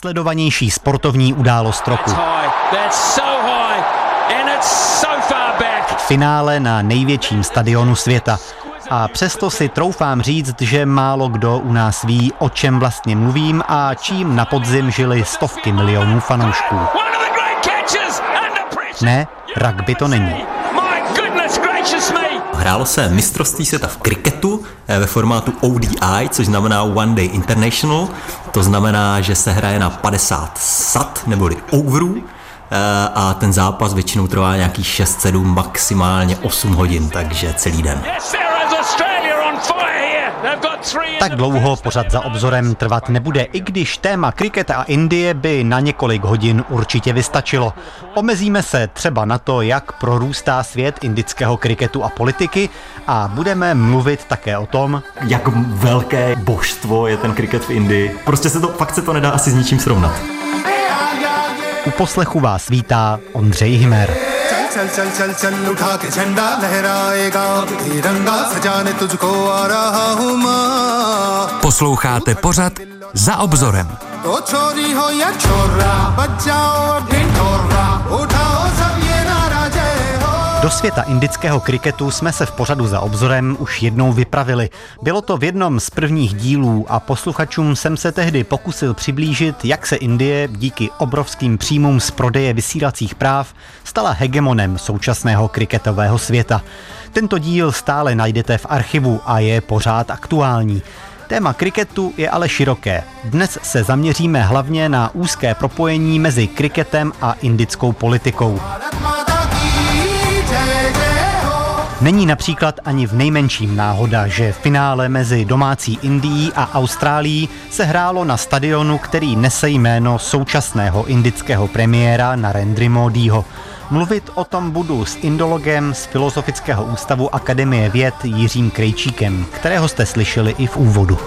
nejsledovanější sportovní událost roku. Finále na největším stadionu světa. A přesto si troufám říct, že málo kdo u nás ví, o čem vlastně mluvím a čím na podzim žili stovky milionů fanoušků. Ne, rugby to není. Hrálo se mistrovství světa v kriketu eh, ve formátu ODI, což znamená One Day International. To znamená, že se hraje na 50 sat neboli overů eh, a ten zápas většinou trvá nějakých 6-7, maximálně 8 hodin, takže celý den. Tak dlouho pořad za obzorem trvat nebude, i když téma kriket a Indie by na několik hodin určitě vystačilo. Omezíme se třeba na to, jak prorůstá svět indického kriketu a politiky a budeme mluvit také o tom, jak velké božstvo je ten kriket v Indii. Prostě se to, fakt se to nedá asi s ničím srovnat. U poslechu vás vítá Ondřej Himer. चल चल चल चल चल उठा के झंडा लहराएगा तिरंगा सजाने तुझको आ रहा हूँ माँ Posloucháte pořad za obzorem. To छोरी हो या छोरा बजाओ ढिंढोरा उठाओ do světa indického kriketu jsme se v pořadu za obzorem už jednou vypravili. Bylo to v jednom z prvních dílů a posluchačům jsem se tehdy pokusil přiblížit, jak se Indie díky obrovským příjmům z prodeje vysílacích práv stala hegemonem současného kriketového světa. Tento díl stále najdete v archivu a je pořád aktuální. Téma kriketu je ale široké. Dnes se zaměříme hlavně na úzké propojení mezi kriketem a indickou politikou. Není například ani v nejmenším náhoda, že finále mezi domácí Indií a Austrálií se hrálo na stadionu, který nese jméno současného indického premiéra Narendry Modiho. Mluvit o tom budu s indologem z Filozofického ústavu Akademie věd Jiřím Krejčíkem, kterého jste slyšeli i v úvodu.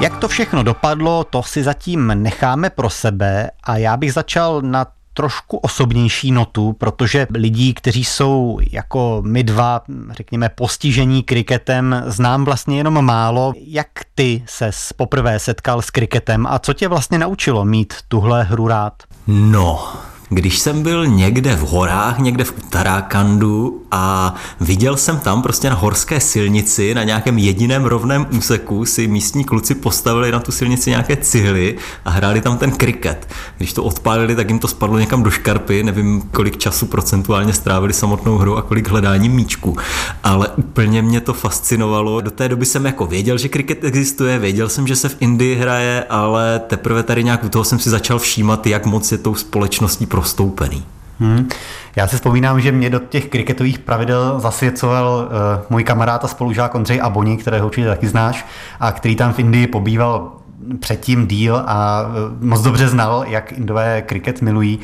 Jak to všechno dopadlo, to si zatím necháme pro sebe a já bych začal na trošku osobnější notu, protože lidí, kteří jsou jako my dva, řekněme, postižení kriketem, znám vlastně jenom málo. Jak ty se poprvé setkal s kriketem a co tě vlastně naučilo mít tuhle hru rád? No, když jsem byl někde v horách, někde v Uttarakandu a viděl jsem tam prostě na horské silnici, na nějakém jediném rovném úseku si místní kluci postavili na tu silnici nějaké cihly a hráli tam ten kriket. Když to odpálili, tak jim to spadlo někam do škarpy, nevím, kolik času procentuálně strávili samotnou hru a kolik hledání míčku. Ale úplně mě to fascinovalo. Do té doby jsem jako věděl, že kriket existuje, věděl jsem, že se v Indii hraje, ale teprve tady nějak u toho jsem si začal všímat, jak moc je tou společností prostoupený. Hmm. Já si vzpomínám, že mě do těch kriketových pravidel zasvěcoval uh, můj kamarád a spolužák Ondřej Aboni, kterého určitě taky znáš, a který tam v Indii pobýval předtím díl a uh, moc dobře znal, jak Indové kriket milují.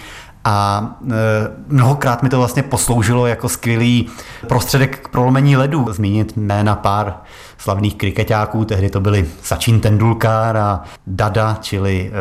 A e, mnohokrát mi to vlastně posloužilo jako skvělý prostředek k prolomení ledu. Zmínit jména pár slavných kriketáků, tehdy to byli Sachin Tendulkar a Dada, čili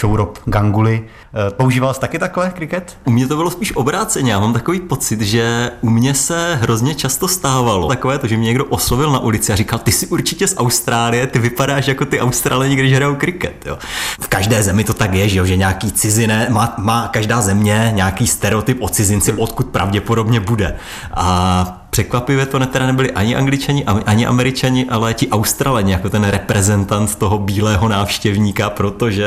Shourab Ganguly. Uh, používal jsi taky takhle kriket? U mě to bylo spíš obráceně. Já mám takový pocit, že u mě se hrozně často stávalo takové to, že mě někdo oslovil na ulici a říkal, ty jsi určitě z Austrálie, ty vypadáš jako ty Australani, když hrajou kriket. Jo. V každé zemi to tak je, že, jo, že nějaký ciziné, má, má každá země nějaký stereotyp o cizinci, odkud pravděpodobně bude. A Překvapivě to teda nebyli ani angličani, ani američani, ale ti Australani jako ten reprezentant toho bílého návštěvníka, protože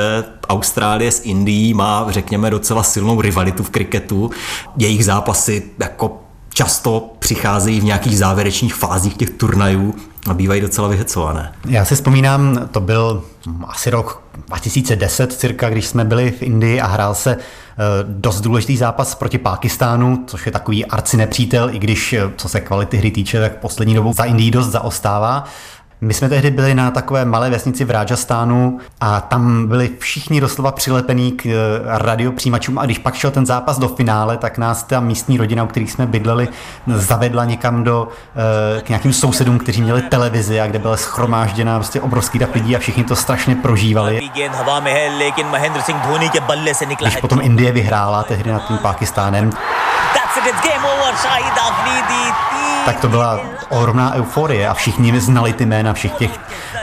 Austrálie s Indií má, řekněme, docela silnou rivalitu v kriketu. Jejich zápasy jako často přicházejí v nějakých závěrečných fázích těch turnajů a bývají docela vyhecované. Já si vzpomínám, to byl asi rok 2010 cirka, když jsme byli v Indii a hrál se Eh, dost důležitý zápas proti Pákistánu, což je takový arci nepřítel, i když eh, co se kvality hry týče, tak poslední dobou za Indii dost zaostává. My jsme tehdy byli na takové malé vesnici v Rajastánu a tam byli všichni doslova přilepení k eh, radiopřijímačům a když pak šel ten zápas do finále, tak nás ta místní rodina, u kterých jsme bydleli, zavedla někam do, eh, k nějakým sousedům, kteří měli televizi a kde byla schromážděna prostě obrovský dav lidí a všichni to strašně prožívali. Když potom Indie vyhrála tehdy nad tím Pakistánem, Tak to byla ohromná euforie a všichni znali ty jména všech těch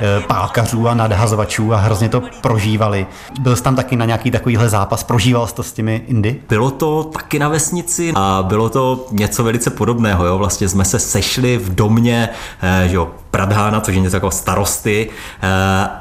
e, pálkařů a nadhazovačů a hrozně to prožívali. Byl jsi tam taky na nějaký takovýhle zápas, prožíval jsi to s těmi Indy? Bylo to taky na vesnici a bylo to něco velice podobného. Jo? Vlastně jsme se sešli v domě, e, že jo, Pradhána, což je něco jako starosty, eh,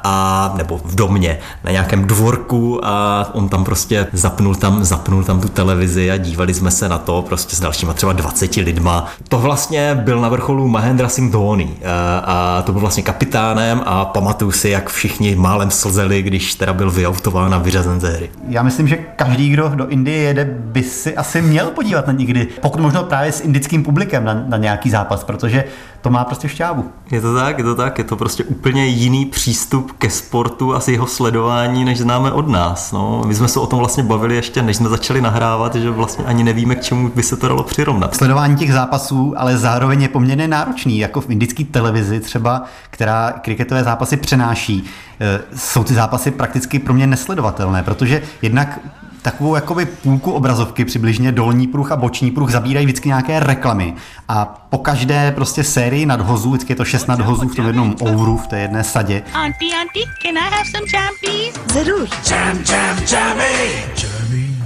a, nebo v domě, na nějakém dvorku a on tam prostě zapnul tam, zapnul tam tu televizi a dívali jsme se na to prostě s dalšíma třeba 20 lidma. To vlastně byl na vrcholu Mahendra Singh Dhoni eh, a to byl vlastně kapitánem a pamatuju si, jak všichni málem slzeli, když teda byl vyautován a vyřazen ze hry. Já myslím, že každý, kdo do Indie jede, by si asi měl podívat na někdy, pokud možno právě s indickým publikem na, na nějaký zápas, protože to má prostě šťávu. Je to tak, je to tak, je to prostě úplně jiný přístup ke sportu a jeho sledování, než známe od nás. No. My jsme se o tom vlastně bavili ještě, než jsme začali nahrávat, že vlastně ani nevíme, k čemu by se to dalo přirovnat. Sledování těch zápasů, ale zároveň je poměrně náročný, jako v indické televizi třeba, která kriketové zápasy přenáší. E, jsou ty zápasy prakticky pro mě nesledovatelné, protože jednak takovou jakoby půlku obrazovky, přibližně dolní pruh a boční pruh, zabírají vždycky nějaké reklamy. A po každé prostě sérii nadhozů, vždycky je to šest nadhozů v tom jednom ouru, v té jedné sadě. Auntie, auntie, can I have some jam, please? Jam, jam, jammy!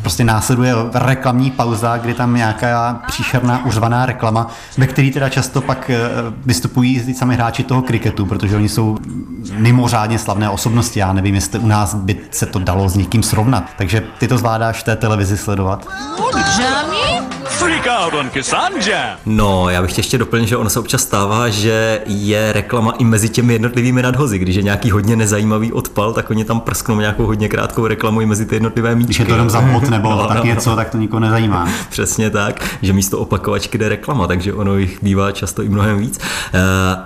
Prostě následuje reklamní pauza, kdy tam nějaká příšerná uřvaná reklama, ve který teda často pak eh, vystupují ty sami hráči toho kriketu, protože oni jsou mimořádně slavné osobnosti. Já nevím, jestli u nás by se to dalo s někým srovnat. Takže ty to zvládáš v té televizi sledovat? Freak out on No, já bych ještě doplnil, že ono se občas stává, že je reklama i mezi těmi jednotlivými nadhozy. Když je nějaký hodně nezajímavý odpal, tak oni tam prsknou nějakou hodně krátkou reklamu i mezi ty jednotlivé míčky. Když je to jenom za nebo no, tak no, něco, no. tak to nikoho nezajímá. Přesně tak, že místo opakovačky jde reklama, takže ono jich bývá často i mnohem víc. Uh,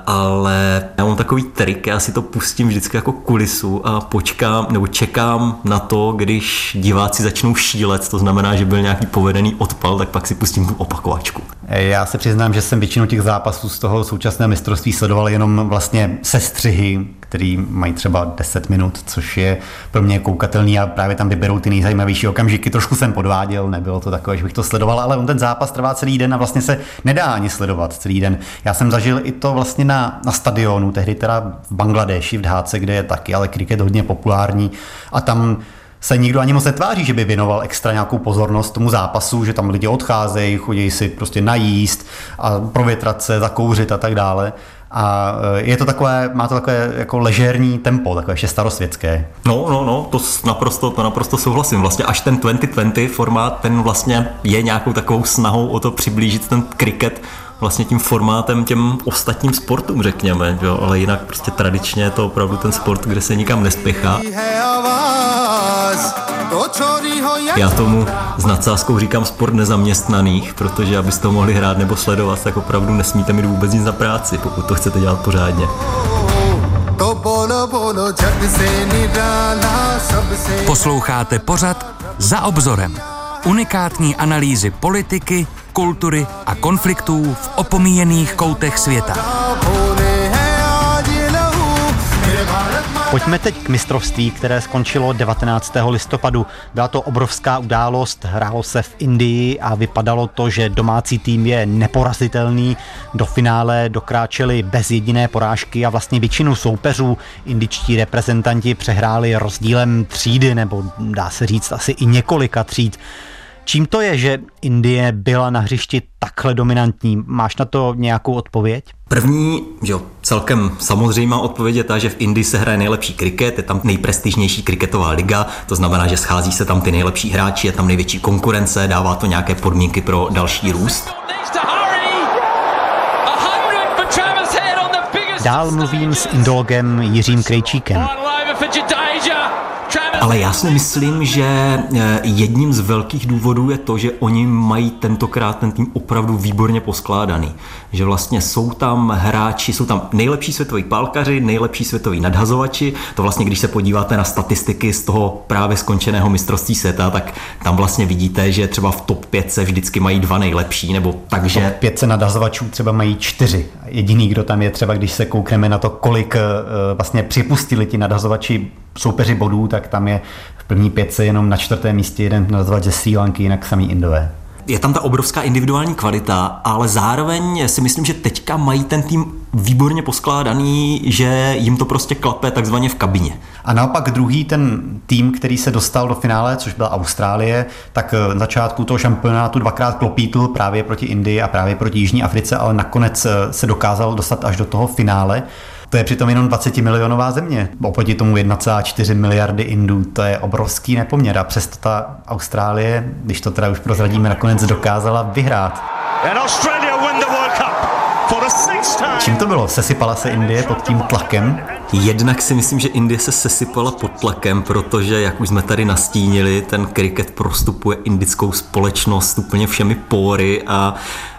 ale já mám takový trik, já si to pustím vždycky jako kulisu a počkám nebo čekám na to, když diváci začnou šílet, to znamená, že byl nějaký povedený odpal, tak pak si pustím tu opakovačku. Já se přiznám, že jsem většinu těch zápasů z toho současného mistrovství sledoval jenom vlastně sestřihy, který mají třeba 10 minut, což je pro mě koukatelný a právě tam vyberou ty nejzajímavější okamžiky. Trošku jsem podváděl, nebylo to takové, že bych to sledoval, ale on ten zápas trvá celý den a vlastně se nedá ani sledovat celý den. Já jsem zažil i to vlastně na, na stadionu, tehdy teda v Bangladeši, v Dháce, kde je taky, ale kriket hodně populární a tam se nikdo ani moc netváří, že by věnoval extra nějakou pozornost tomu zápasu, že tam lidi odcházejí, chodí si prostě najíst a provětrat se, zakouřit a tak dále. A e, je to takové, má to takové jako ležérní tempo, takové ještě starosvětské. No, no, no, to naprosto, to naprosto souhlasím. Vlastně až ten 2020 formát, ten vlastně je nějakou takovou snahou o to přiblížit ten kriket vlastně tím formátem těm ostatním sportům, řekněme, jo? ale jinak prostě tradičně je to opravdu ten sport, kde se nikam nespěchá. Já tomu s nadsázkou říkám sport nezaměstnaných, protože abyste to mohli hrát nebo sledovat, tak opravdu nesmíte mít vůbec nic na práci, pokud to chcete dělat pořádně. Posloucháte pořad Za obzorem. Unikátní analýzy politiky, kultury a konfliktů v opomíjených koutech světa. Pojďme teď k mistrovství, které skončilo 19. listopadu. Byla to obrovská událost, hrálo se v Indii a vypadalo to, že domácí tým je neporazitelný. Do finále dokráčeli bez jediné porážky a vlastně většinu soupeřů indičtí reprezentanti přehráli rozdílem třídy, nebo dá se říct asi i několika tříd. Čím to je, že Indie byla na hřišti takhle dominantní? Máš na to nějakou odpověď? První, že jo, celkem samozřejmá odpověď je ta, že v Indii se hraje nejlepší kriket, je tam nejprestižnější kriketová liga, to znamená, že schází se tam ty nejlepší hráči, je tam největší konkurence, dává to nějaké podmínky pro další růst. Dál mluvím s indologem Jiřím Krejčíkem. Ale já si myslím, že eh, jedním z velkých důvodů je to, že oni mají tentokrát ten tým opravdu výborně poskládaný. Že vlastně jsou tam hráči, jsou tam nejlepší světoví pálkaři, nejlepší světoví nadhazovači. To vlastně, když se podíváte na statistiky z toho právě skončeného mistrovství světa, tak tam vlastně vidíte, že třeba v top 5 se vždycky mají dva nejlepší, nebo takže... Top 5 nadhazovačů třeba mají čtyři. Jediný, kdo tam je třeba, když se koukneme na to, kolik eh, vlastně připustili ti nadhazovači soupeři bodů, tak tam je v první pětce jenom na čtvrtém místě jeden nazvat ze Sri Lanky, jinak samý Indové. je tam ta obrovská individuální kvalita, ale zároveň si myslím, že teďka mají ten tým výborně poskládaný, že jim to prostě klape takzvaně v kabině. A naopak druhý ten tým, který se dostal do finále, což byla Austrálie, tak eh, na začátku toho šampionátu dvakrát klopítl právě proti Indii a právě proti Jižní Africe, ale nakonec eh, se dokázal dostat až do toho finále. To je přitom jenom 20 milionová země. Oproti tomu 1,4 miliardy Indů. To je obrovský nepoměr. A přesto ta Austrálie, když to teda už prozradíme, nakonec dokázala vyhrát. Čím to bylo? Sesypala se Indie pod tím tlakem? Jednak si myslím, že Indie se sesypala pod tlakem, protože, jak už jsme tady nastínili, ten kriket prostupuje indickou společnost úplně všemi pory a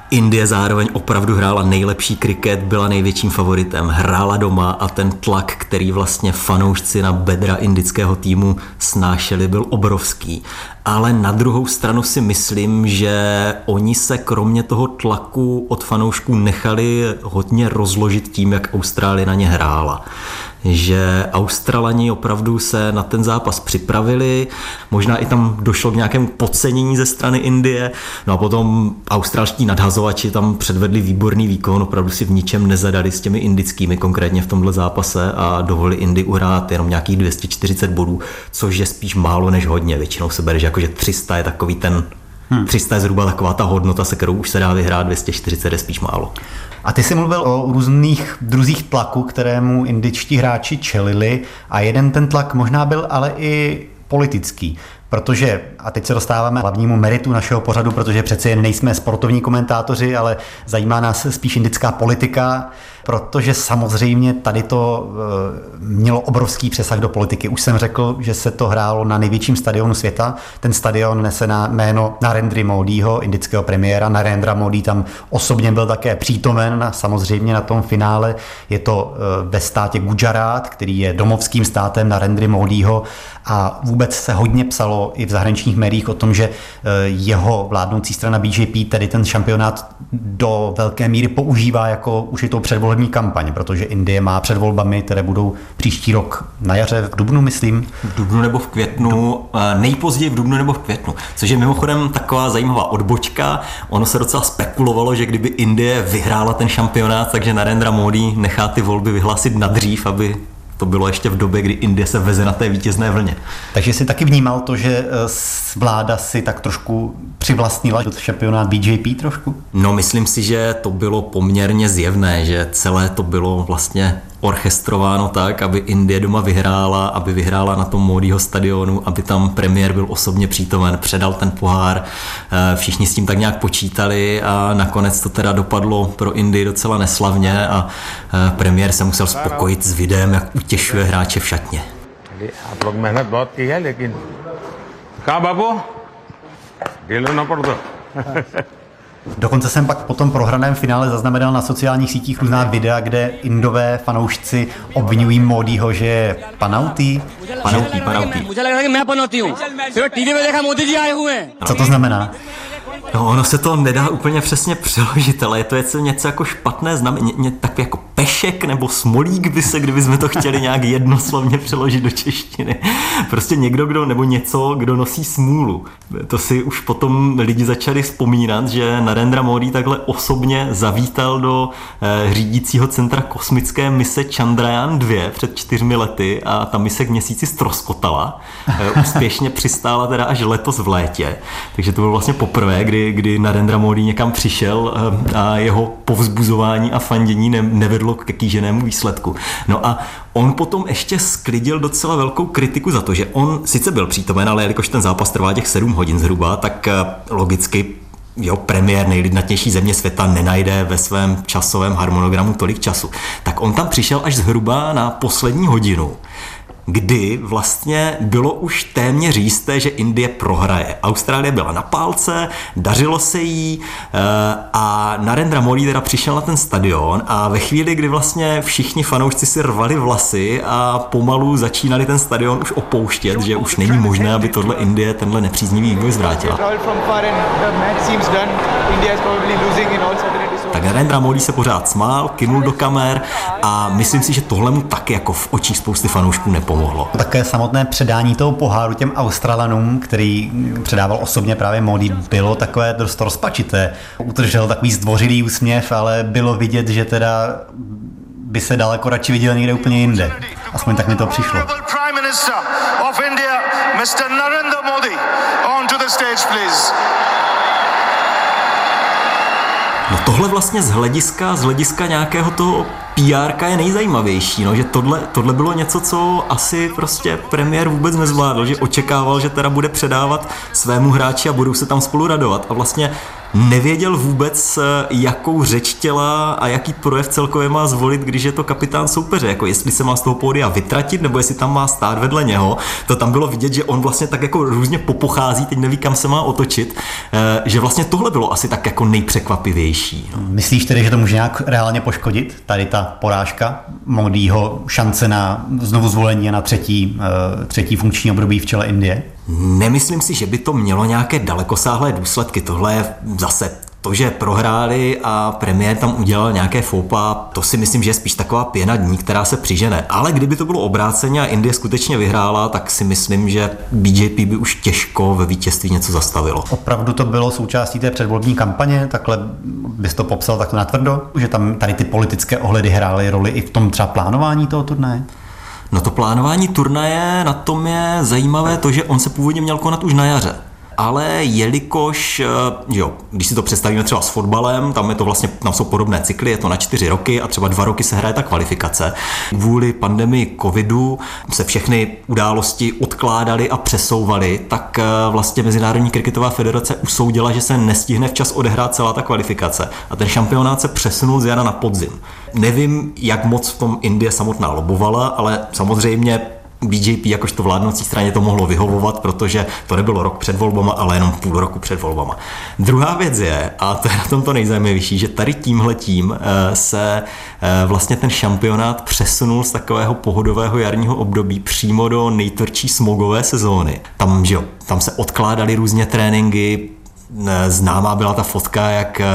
Indie zároveň opravdu hrála nejlepší kriket, byla největším favoritem, hrála doma a ten tlak, který vlastně fanoušci na bedra indického týmu snášeli, byl obrovský. Ale na druhou stranu si myslím, že oni se kromě toho tlaku od fanoušků nechali hodně rozložit tím, jak Austrálie na ně hrála. Že Australani opravdu se na ten zápas připravili, možná i tam došlo k nějakému podcenění ze strany Indie, no a potom australští nadhazovači tam předvedli výborný výkon, opravdu si v ničem nezadali s těmi indickými, konkrétně v tomhle zápase a dovolili Indii uhrát jenom nějakých 240 bodů, což je spíš málo než hodně, většinou se bere, že jakože 300 je takový ten Hmm. 300 je zhruba taková ta hodnota, se kterou už se dá vyhrát, 240 je spíš málo. A ty jsi mluvil o různých druzích tlaku, kterému indičtí hráči čelili a jeden ten tlak možná byl ale i politický. Protože, a teď se dostáváme hlavnímu meritu našeho pořadu, protože přece jen nejsme sportovní komentátoři, ale zajímá nás spíš indická politika, protože samozřejmě tady to eh, mělo obrovský přesah do politiky. Už jsem řekl, že se to hrálo na největším stadionu světa. Ten stadion nese na jméno Narendra Modiho, indického premiéra. Narendra Modi tam osobně byl také přítomen na, samozřejmě na tom finále. Je to eh, ve státě Gujarat, který je domovským státem Narendra Modiho a vůbec se hodně psalo i v zahraničních médiích o tom, že eh, jeho vládnoucí strana BJP tedy ten šampionát do velké míry používá jako ušitou předvolební kampaň, protože Indie má před volbami, které budou příští rok na jaře, v Dubnu, myslím. V Dubnu nebo v květnu, eh, nejpozději v Dubnu nebo v květnu, což je mimochodem taková zajímavá odbočka. Ono se docela spekulovalo, že kdyby Indie vyhrála ten šampionát, takže Narendra Modi nechá ty volby vyhlásit na dřív, aby to bylo ještě v době, kdy Indie se veze na té vítězné vlně. Takže jsi taky vnímal to, že eh, vláda si tak trošku přivlastnila šampionát BJP trošku? No, myslím si, že to bylo poměrně zjevné, že celé to bylo vlastně orchestrováno tak, aby Indie doma vyhrála, aby vyhrála na tom Modiho stadionu, aby tam premiér byl osobně přítomen, předal ten pohár, eh, všichni s tím tak nějak počítali a nakonec to teda dopadlo pro Indii docela neslavně a eh, premiér se musel spokojit s videem, jak utěšuje hráče v šatně. Dokonce jsem pak po tom prohraném finále zaznamenal na sociálních sítích různá videa, kde indové fanoušci obvinují Modiho, že je panautý. Panautý, panautý. Co to znamená? No, ono se to nedá úplně přesně přeložit, ale je to něco, něco jako špatné znamení, ně, tak jako pešek nebo smolík by se, kdyby jsme to chtěli nějak jednoslovně přeložit do češtiny. Prostě někdo, kdo, nebo něco, kdo nosí smůlu. To si už potom lidi začali vzpomínat, že Narendra Modi takhle osobně zavítal do eh, řídícího centra kosmické mise Chandrayaan 2 před čtyřmi lety a ta mise k měsíci stroskotala. Eh, úspěšně přistála teda až letos v létě. Takže to bylo vlastně poprvé, kdy, kdy Narendra Modi někam přišel eh, a jeho povzbuzování a fandění ne, nevedlo k kýženému výsledku. No a on potom ještě sklidil docela velkou kritiku za to, že on sice byl přítomen, ale jelikož ten zápas trvá těch 7 hodin zhruba, tak eh, logicky jo, premiér nejlidnatější země světa nenajde ve svém časovém harmonogramu tolik času. Tak on tam přišel až zhruba na poslední hodinu kdy vlastně bylo už téměř jisté, že Indie prohraje. Austrálie byla na pálce, dařilo se jí eh, a Narendra Modi teda přišel na ten stadion a ve chvíli, kdy vlastně všichni fanoušci si rvali vlasy a pomalu začínali ten stadion už opouštět, že už není možné, aby tohle Indie tenhle nepříznivý vývoj zvrátila Tak Narendra Modi se pořád smál, kynul do kamer a myslím si, že tohle mu taky jako v očích spousty fanoušků nepomohlo. Také samotné předání toho poháru těm Australanům, který předával osobně právě Modi, bylo takové dost rozpačité. Utržel takový zdvořilý úsměv, ale bylo vidět, že teda by se daleko radši viděl někde úplně jinde. Aspoň tak mi to přišlo. No tohle vlastně z hlediska, z hlediska nějakého toho PR je nejzajímavější, no, že tohle, tohle bylo něco, co asi prostě premiér vůbec nezvládl, že očekával, že teda bude předávat svému hráči a budou se tam spolu radovat. A vlastně nevěděl vůbec, eh, jakou řeč těla a jaký projev celkově má zvolit, když je to kapitán soupeře. Jako jestli se má z toho pódia vytratit, nebo jestli tam má stát vedle něho. To tam bylo vidět, že on vlastně tak jako různě popochází, teď neví, kam se má otočit. Eh, že vlastně tohle bylo asi tak jako nejpřekvapivější. No. Myslíš tedy, že to může nějak reálně poškodit? Tady ta porážka Modýho šance na znovu zvolení na třetí, eh, třetí funkční období v čele Indie? Nemyslím si, že by to mělo nějaké dalekosáhlé důsledky. Tohle je zase to, že prohráli a premiér tam udělal nějaké foupa, to si myslím, že je spíš taková pěna dní, která se přižene. Ale kdyby to bylo obráceně a Indie skutečně vyhrála, tak si myslím, že BJP by už těžko ve vítězství něco zastavilo. Opravdu to bylo součástí té předvolební kampaně, takhle bys to popsal takto natvrdo, že tam tady ty politické ohledy hrály roli i v tom třeba plánování toho turnaje? No to plánování turnaje, na tom je zajímavé to, že on se původně měl konat už na jaře ale jelikož, eh, jo, když si to představíme třeba s fotbalem, tam je to vlastně, tam jsou podobné cykly, je to na čtyři roky a třeba dva roky se hraje ta kvalifikace. Kvůli pandemii covidu se všechny události odkládaly a přesouvaly, tak eh, vlastně Mezinárodní kriketová federace usoudila, že se nestihne včas odehrát celá ta kvalifikace a ten šampionát se přesunul z jara na podzim. Nevím, jak moc v tom Indie samotná lobovala, ale samozřejmě BJP jakožto vládnoucí straně to mohlo vyhovovat, protože to nebylo rok před volbama, ale jenom půl roku před volbama. Druhá věc je, a to je na tom to nejzajímavější, že tady tímhletím eh, se eh, vlastně ten šampionát přesunul z takového pohodového jarního období přímo do nejtvrdší smogové sezóny. Tam, že jo, tam se odkládaly různě tréninky, Známá byla ta fotka, jak eh,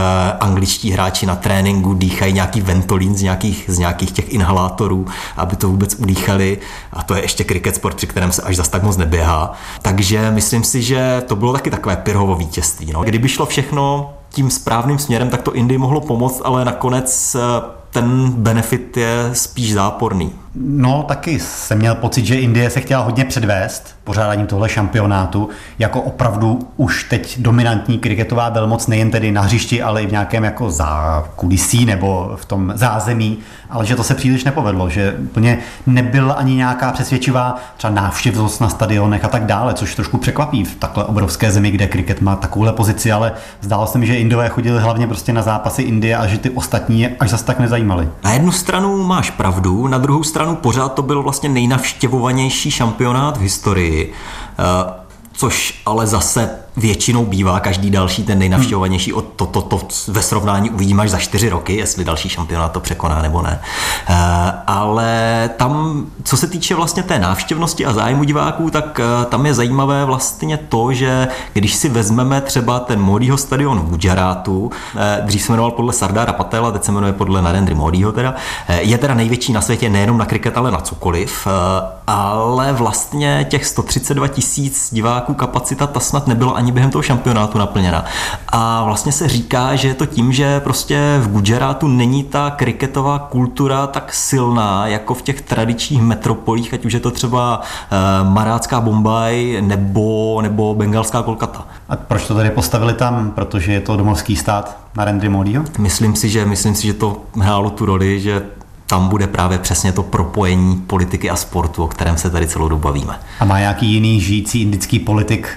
angličtí hráči na tréninku dýchají nějaký ventolín z nějakých, z nějakých těch inhalátorů, aby to vůbec udýchali. A to je ještě cricket sport, při kterém se až zas tak moc neběhá. Takže myslím si, že to bylo taky takové pirhovo vítězství. No. Kdyby šlo všechno tím správným směrem, tak to Indii mohlo pomoct, ale nakonec eh, ten benefit je spíš záporný. No, taky jsem měl pocit, že Indie se chtěla hodně předvést pořádáním tohle šampionátu jako opravdu už teď dominantní kriketová velmoc nejen tedy na hřišti, ale i v nějakém jako zákulisí nebo v tom zázemí, ale že to se příliš nepovedlo, že úplně nebyla ani nějaká přesvědčivá třeba návštěvnost na stadionech a tak dále, což trošku překvapí v takhle obrovské zemi, kde kriket má takovouhle pozici, ale zdálo se mi, že Indové chodili hlavně prostě na zápasy Indie a že ty ostatní až zas tak nezajímali. Na jednu stranu máš pravdu, na druhou stranu stranu pořád to byl vlastně nejnavštěvovanější šampionát v historii, eh, což ale zase většinou bývá každý další ten nejnavštěvovanější. Hmm. To, to, to, to ve srovnání uvidíme až za čtyři roky, jestli další šampionát to překoná nebo ne. Uh, ale tam, co se týče vlastně té návštěvnosti a zájmu diváků, tak uh, tam je zajímavé vlastně to, že když si vezmeme třeba ten Modího stadion v Gujarátu, uh, dřív se jmenoval podle Sardara Patela, teď se jmenuje podle Narendry Modího teda, je teda největší na světě nejenom na kriket, ale na cokoliv, ale vlastně těch 132 tisíc diváků kapacita ta snad nebyla ani během toho šampionátu naplněna. A vlastně se říká, že je to tím, že prostě v Gujarátu není ta kriketová kultura tak silná, jako v těch tradičních metropolích, ať už je to třeba uh, Marácká Bombaj nebo, nebo Bengalská Kolkata. A proč to tady postavili tam? Protože je to domovský stát na Rendry Modiho? Myslím si, že, myslím si, že to hrálo tu roli, že tam bude právě přesně to propojení politiky a sportu, o kterém se tady celou dobu bavíme. A má nějaký jiný žijící indický politik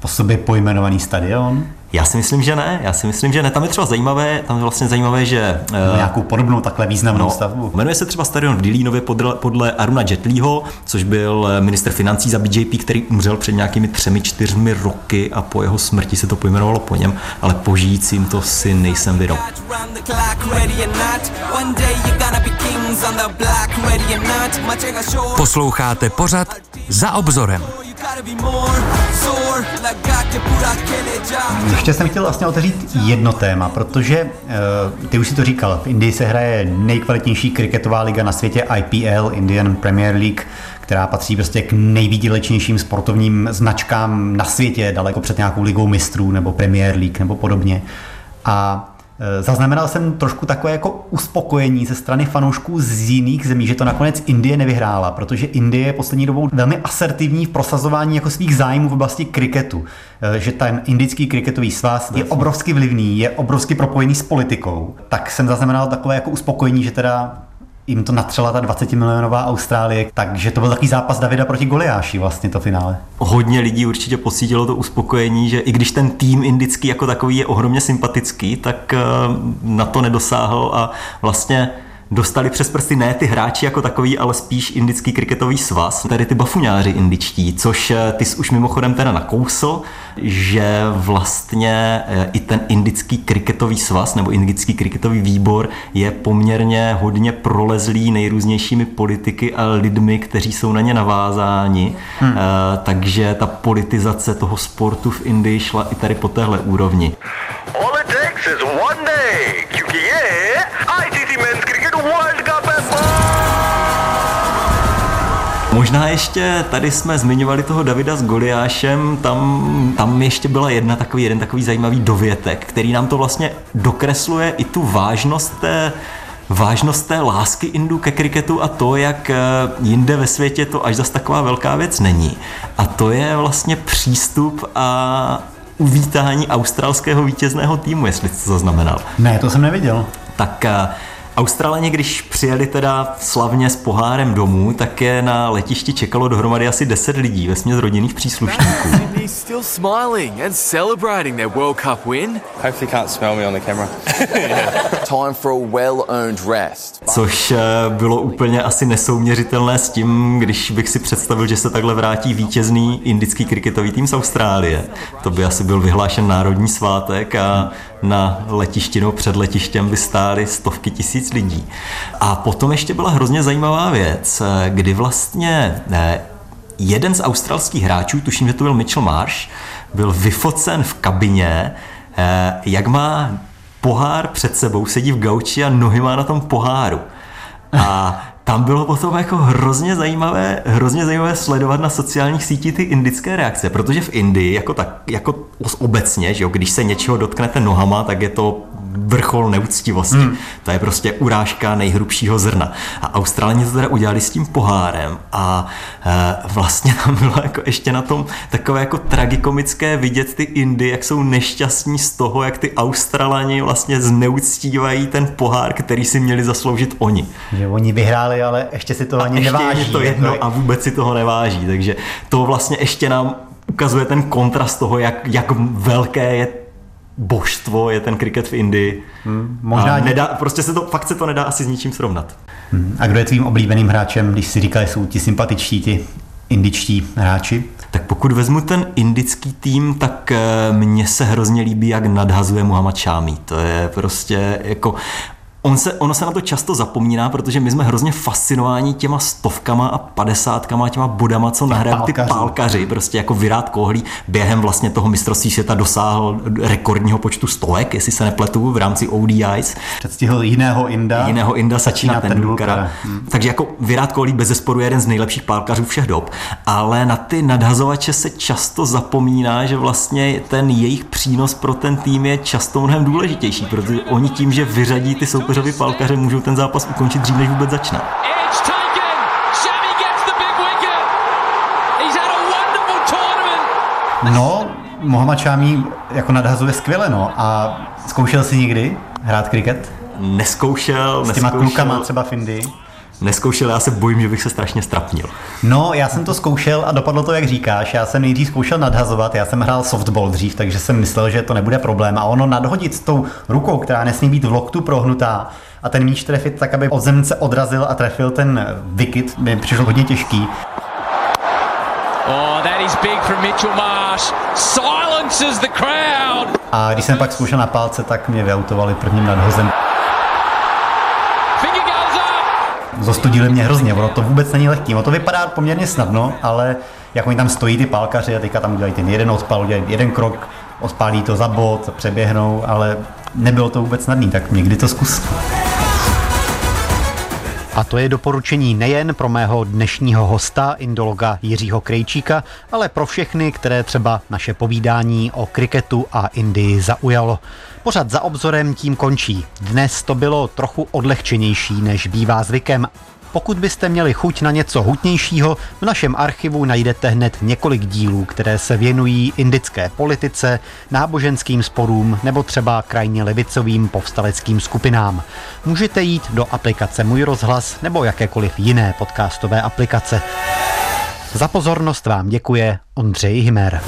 po sobě pojmenovaný stadion? Já si myslím, že ne. Já si myslím, že ne. Tam je třeba zajímavé, tam je vlastně zajímavé, že... Uh, nějakou podobnou takhle významnou no, stavbu. Jmenuje se třeba stadion v Dilínově podle, podle Aruna Jetlího, což byl eh, minister financí za BJP, který umřel před nějakými třemi, čtyřmi roky a po jeho smrti se to pojmenovalo po něm, ale po žijícím to si nejsem vědom. Posloucháte pořad Za obzorem. Ještě jsem chtěl vlastně otevřít jedno téma, protože uh, ty už si to říkal, v Indii se hraje nejkvalitnější kriketová liga na světě IPL, Indian Premier League, která patří prostě k nejvýdělečnějším sportovním značkám na světě, daleko před nějakou ligou mistrů nebo Premier League nebo podobně. A Eh, zaznamenal jsem trošku takové jako uspokojení ze strany fanoušků z jiných zemí, že to nakonec Indie nevyhrála, protože Indie je poslední dobou velmi asertivní v prosazování jako svých zájmů v oblasti kriketu. Eh, že ten indický kriketový svaz je obrovsky vlivný, je obrovsky propojený s politikou. Tak jsem zaznamenal takové jako uspokojení, že teda jim to natřela ta 20 milionová Austrálie, takže to byl takový zápas Davida proti Goliáši vlastně to finále. Hodně lidí určitě pocítilo to uspokojení, že i když ten tým indický jako takový je ohromně sympatický, tak eh, na to nedosáhl a vlastně dostali přes prsty ne ty hráči jako takový, ale spíš indický kriketový svaz, tedy ty bafuňáři indičtí, což eh, ty jsi už mimochodem teda nakousl, že vlastně eh, i ten indický kriketový svaz nebo indický kriketový výbor je poměrně hodně prolezlý nejrůznějšími politiky a lidmi, kteří jsou na ně navázáni, hmm. takže ta politizace toho sportu v Indii šla i tady po téhle úrovni. Možná ještě tady jsme zmiňovali toho Davida s Goliášem, tam, tam ještě byla jedna takový, jeden takový zajímavý dovětek, který nám to vlastně dokresluje i tu vážnost té vážnost té lásky Indů ke kriketu a to, jak eh, jinde ve světě to až zas taková velká věc není. A to je vlastně přístup a uvítání australského vítězného týmu, jestli jsi to zaznamenal. Ne, to jsem neviděl. Tak eh, Australani, když přijeli teda slavně s pohárem domů, tak je na letišti čekalo dohromady asi 10 lidí, ve směs rodinných příslušníků. still smiling and celebrating their World Cup win. Hopefully can't smell me on the camera. Time for a well-earned rest. Což bylo úplně asi nesouměřitelné s tím, když bych si představil, že se takhle vrátí vítězný indický kriketový tým z Austrálie. To by asi byl vyhlášen národní svátek a na letišti nebo před letištěm by stály stovky tisíc lidí. A potom ještě byla hrozně zajímavá věc, eh, kdy vlastně ne, jeden z australských hráčů, tuším, že to byl Mitchell Marsh, byl vyfocen v kabině, eh, jak má pohár před sebou, sedí v gauči a nohy má na tom poháru. A tam bylo potom jako hrozně zajímavé, hrozně zajímavé sledovat na sociálních sítích ty indické reakce, protože v Indii jako, tak, jako obecně, že jo, když se něčeho dotknete nohama, tak je to vrchol neúctivosti. Hmm. To je prostě urážka nejhrubšího zrna. A Australani to teda udělali s tím pohárem a e, vlastně tam bylo jako ještě na tom takové jako tragikomické vidět ty Indy, jak jsou nešťastní z toho, jak ty Australani vlastně zneuctívají ten pohár, který si měli zasloužit oni. Že oni vyhráli, ale ještě si to ani neváží. to jedno jako... a vůbec si toho neváží. Takže to vlastně ještě nám ukazuje ten kontrast toho, jak, jak velké je božstvo je ten kriket v Indii. Hmm, možná a nedá, prostě se to, fakt se to nedá asi s ničím srovnat. Hmm. A kdo je tvým oblíbeným hráčem, když si říkali, jsou ti sympatičtí, ti indičtí hráči? Tak pokud vezmu ten indický tým, tak eh, mně se hrozně líbí, jak nadhazuje Muhammad Shami. To je prostě jako On se, ono se na to často zapomíná, protože my jsme hrozně fascinováni těma stovkama a padesátkama, těma bodama, co nahrají ty pálkaři. Prostě jako Virát Kohlí během vlastně toho mistrovství světa dosáhl rekordního počtu stovek, jestli se nepletu, v rámci ODIs. Předstihl jiného Inda. Jiného Inda Sačina Tendulkara. Hmm. Takže jako Virát Kohlí bez zesporu je jeden z nejlepších pálkařů všech dob. Ale na ty nadhazovače se často zapomíná, že vlastně ten jejich přínos pro ten tým je často mnohem důležitější, protože oni tím, že vyřadí ty soupeřovi Palkaře můžou ten zápas ukončit dřív, než vůbec začne. No, Mohamed Šámí jako nadhazuje skvěle, no. A zkoušel jsi někdy hrát kriket? Neskoušel. S těma neskoušel. klukama třeba v Indii? Neskoušel, já se bojím, že bych se strašně strapnil. No, já jsem to zkoušel a dopadlo to, jak říkáš. Já jsem nejdřív zkoušel nadhazovat, já jsem hrál softball dřív, takže jsem myslel, že to nebude problém. A ono nadhodit s tou rukou, která nesmí být v loktu prohnutá, a ten míč trefit tak, aby od zemce odrazil a trefil ten wicket, mi přišlo hodně těžký. Oh, that is big from Mitchell Marsh. Silences the crowd. A když jsem pak zkoušel na palce, tak mě vyautovali prvním nadhozem. Zostudili mě hrozně, ono to vůbec není lehký. Ono to vypadá poměrně snadno, ale jak oni tam stojí ty pálkaři a teďka tam udělají ten jeden odpal, udělají jeden krok, odpálí to za bod, přeběhnou, ale nebylo to vůbec snadný, tak někdy to zkus. A to je doporučení nejen pro mého dnešního hosta, indologa Jiřího Krejčíka, ale pro všechny, které třeba naše povídání o kriketu a Indii zaujalo. Pořad za obzorem tím končí. Dnes to bylo trochu odlehčenější, než bývá zvykem, pokud byste měli chuť na něco hutnějšího, v našem archivu najdete hned několik dílů, které se věnují indické politice, náboženským sporům nebo třeba krajně levicovým povstaleckým skupinám. Můžete jít do aplikace Můj rozhlas nebo jakékoliv jiné podcastové aplikace. Za pozornost vám děkuje Ondřej Himer.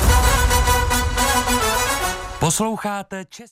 Posloucháte Čes...